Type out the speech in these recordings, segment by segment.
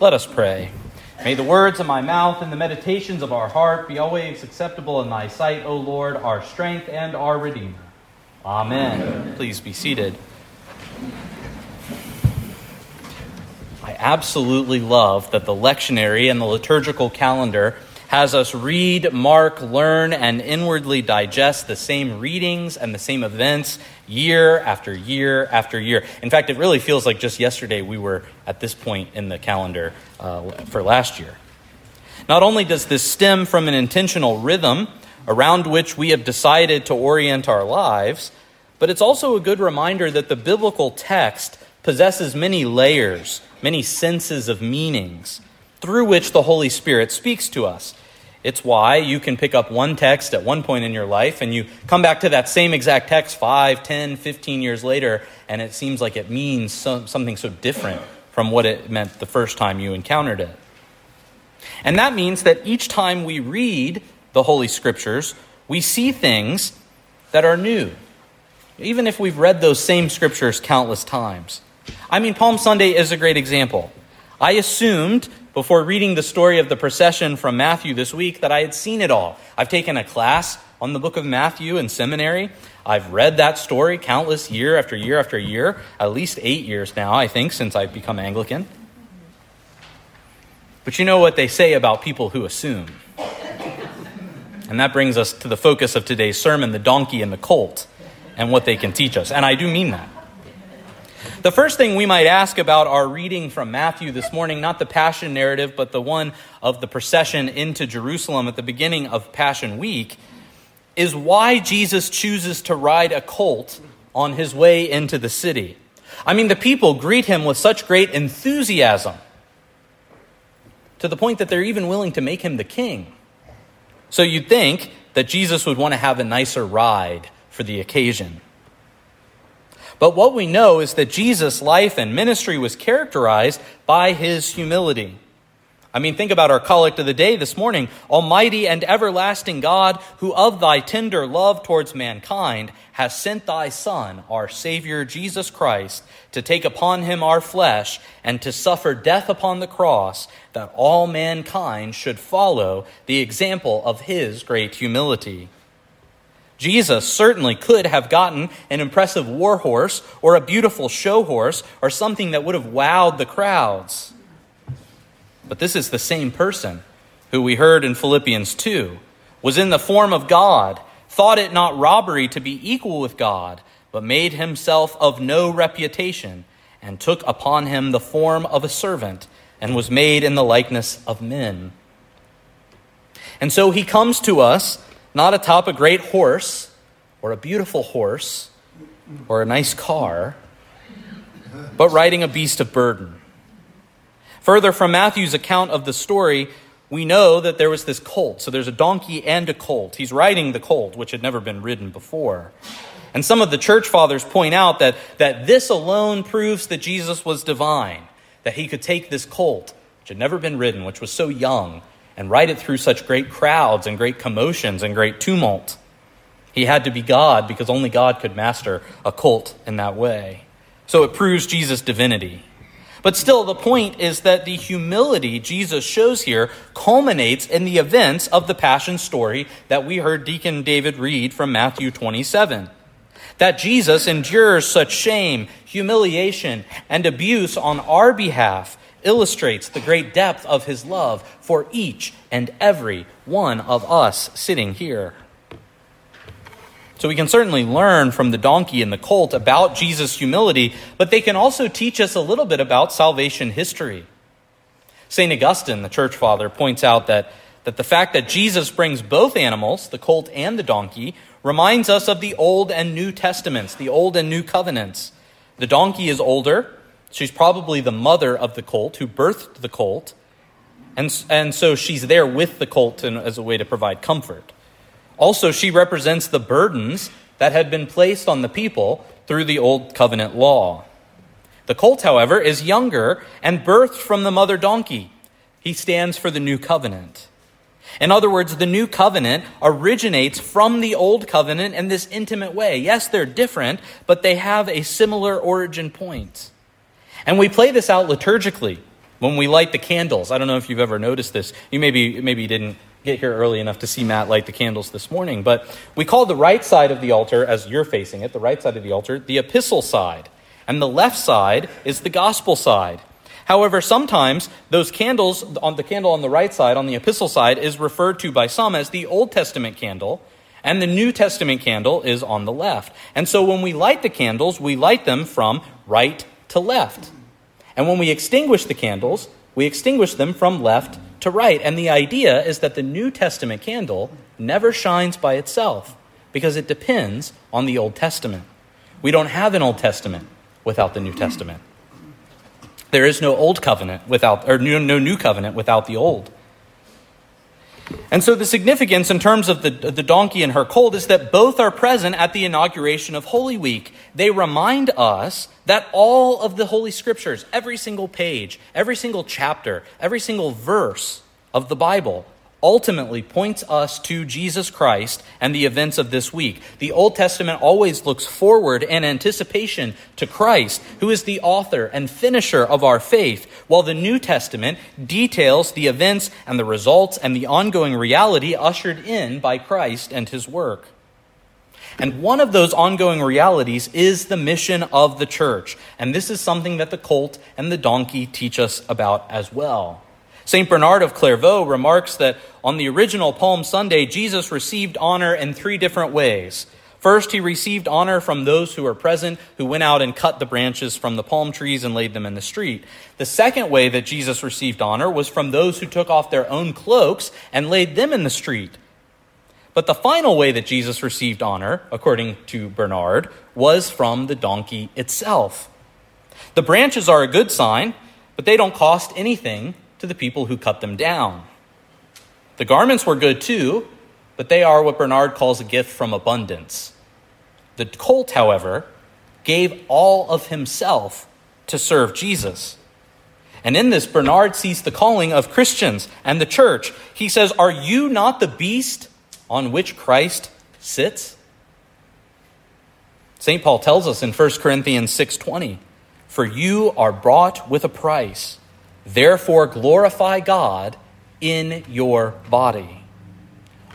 Let us pray. May the words of my mouth and the meditations of our heart be always acceptable in thy sight, O Lord, our strength and our Redeemer. Amen. Amen. Please be seated. I absolutely love that the lectionary and the liturgical calendar has us read, mark, learn, and inwardly digest the same readings and the same events year after year after year. In fact, it really feels like just yesterday we were at this point in the calendar uh, for last year. Not only does this stem from an intentional rhythm around which we have decided to orient our lives, but it's also a good reminder that the biblical text possesses many layers, many senses of meanings through which the Holy Spirit speaks to us. It's why you can pick up one text at one point in your life and you come back to that same exact text 5, 10, 15 years later, and it seems like it means so, something so different from what it meant the first time you encountered it. And that means that each time we read the Holy Scriptures, we see things that are new, even if we've read those same Scriptures countless times. I mean, Palm Sunday is a great example. I assumed before reading the story of the procession from Matthew this week that I had seen it all. I've taken a class on the book of Matthew in seminary. I've read that story countless year after year after year, at least eight years now, I think, since I've become Anglican. But you know what they say about people who assume. And that brings us to the focus of today's sermon the donkey and the colt and what they can teach us. And I do mean that. The first thing we might ask about our reading from Matthew this morning, not the Passion narrative, but the one of the procession into Jerusalem at the beginning of Passion Week, is why Jesus chooses to ride a colt on his way into the city. I mean, the people greet him with such great enthusiasm to the point that they're even willing to make him the king. So you'd think that Jesus would want to have a nicer ride for the occasion. But what we know is that Jesus' life and ministry was characterized by his humility. I mean, think about our collect of the day this morning. Almighty and everlasting God, who of thy tender love towards mankind has sent thy Son, our Savior Jesus Christ, to take upon him our flesh and to suffer death upon the cross, that all mankind should follow the example of his great humility. Jesus certainly could have gotten an impressive war horse or a beautiful show horse or something that would have wowed the crowds. But this is the same person who we heard in Philippians 2 was in the form of God, thought it not robbery to be equal with God, but made himself of no reputation, and took upon him the form of a servant, and was made in the likeness of men. And so he comes to us not atop a great horse or a beautiful horse or a nice car, but riding a beast of burden. Further, from Matthew's account of the story, we know that there was this colt. So there's a donkey and a colt. He's riding the colt, which had never been ridden before. And some of the church fathers point out that, that this alone proves that Jesus was divine, that he could take this colt, which had never been ridden, which was so young, and ride it through such great crowds and great commotions and great tumult. He had to be God because only God could master a cult in that way. So it proves Jesus' divinity. But still, the point is that the humility Jesus shows here culminates in the events of the Passion story that we heard Deacon David read from Matthew 27. That Jesus endures such shame, humiliation, and abuse on our behalf illustrates the great depth of his love for each and every one of us sitting here. So we can certainly learn from the donkey and the colt about Jesus' humility, but they can also teach us a little bit about salvation history. St. Augustine, the church father, points out that, that the fact that Jesus brings both animals, the colt and the donkey, reminds us of the Old and New Testaments, the Old and New Covenants. The donkey is older, She's probably the mother of the colt who birthed the colt. And, and so she's there with the colt in, as a way to provide comfort. Also, she represents the burdens that had been placed on the people through the Old Covenant law. The colt, however, is younger and birthed from the mother donkey. He stands for the new covenant. In other words, the new covenant originates from the old covenant in this intimate way. Yes, they're different, but they have a similar origin point. And we play this out liturgically. When we light the candles, I don't know if you've ever noticed this. You maybe maybe you didn't get here early enough to see Matt light the candles this morning, but we call the right side of the altar, as you're facing it, the right side of the altar, the epistle side, and the left side is the gospel side. However, sometimes those candles, on the candle on the right side, on the epistle side, is referred to by some as the Old Testament candle, and the New Testament candle is on the left. And so when we light the candles, we light them from right to left. And when we extinguish the candles, we extinguish them from left to right. And the idea is that the New Testament candle never shines by itself because it depends on the Old Testament. We don't have an Old Testament without the New Testament. There is no old covenant without, or no, new covenant without the old. And so the significance in terms of the, the donkey and her colt is that both are present at the inauguration of Holy Week. They remind us that all of the Holy Scriptures, every single page, every single chapter, every single verse of the Bible ultimately points us to Jesus Christ and the events of this week. The Old Testament always looks forward in anticipation to Christ, who is the author and finisher of our faith, while the New Testament details the events and the results and the ongoing reality ushered in by Christ and his work. And one of those ongoing realities is the mission of the church. And this is something that the colt and the donkey teach us about as well. St. Bernard of Clairvaux remarks that on the original Palm Sunday, Jesus received honor in three different ways. First, he received honor from those who were present, who went out and cut the branches from the palm trees and laid them in the street. The second way that Jesus received honor was from those who took off their own cloaks and laid them in the street. But the final way that Jesus received honor, according to Bernard, was from the donkey itself. The branches are a good sign, but they don't cost anything to the people who cut them down. The garments were good too, but they are what Bernard calls a gift from abundance. The colt, however, gave all of himself to serve Jesus. And in this, Bernard sees the calling of Christians and the church. He says, Are you not the beast on which Christ sits? St. Paul tells us in 1 Corinthians 6:20, "For you are bought with a price. Therefore, glorify God in your body.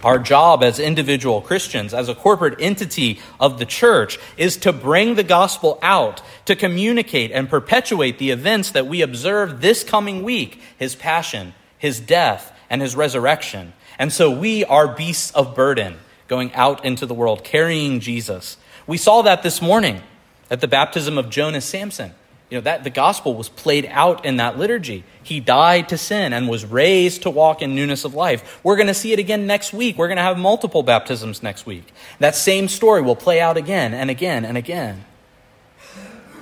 Our job as individual Christians, as a corporate entity of the church, is to bring the gospel out, to communicate and perpetuate the events that we observe this coming week his passion, his death, and his resurrection. And so we are beasts of burden going out into the world carrying Jesus. We saw that this morning at the baptism of Jonas Samson. You know, that the gospel was played out in that liturgy. He died to sin and was raised to walk in newness of life. We're going to see it again next week. We're going to have multiple baptisms next week. That same story will play out again and again and again.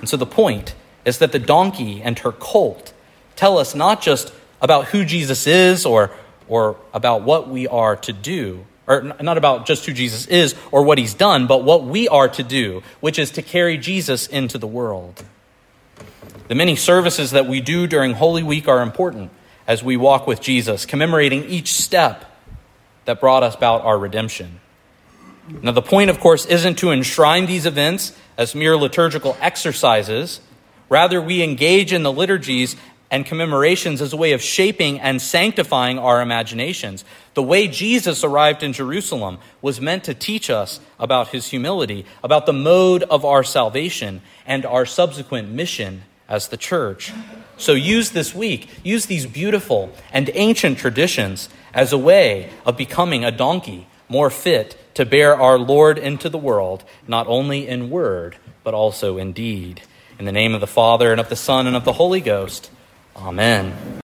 And so the point is that the donkey and her colt tell us not just about who Jesus is or, or about what we are to do, or not about just who Jesus is or what he's done, but what we are to do, which is to carry Jesus into the world. The many services that we do during Holy Week are important as we walk with Jesus, commemorating each step that brought us about our redemption. Now, the point, of course, isn't to enshrine these events as mere liturgical exercises. Rather, we engage in the liturgies and commemorations as a way of shaping and sanctifying our imaginations. The way Jesus arrived in Jerusalem was meant to teach us about his humility, about the mode of our salvation, and our subsequent mission as the church. So use this week, use these beautiful and ancient traditions as a way of becoming a donkey more fit to bear our Lord into the world, not only in word, but also in deed. In the name of the Father, and of the Son, and of the Holy Ghost. Amen.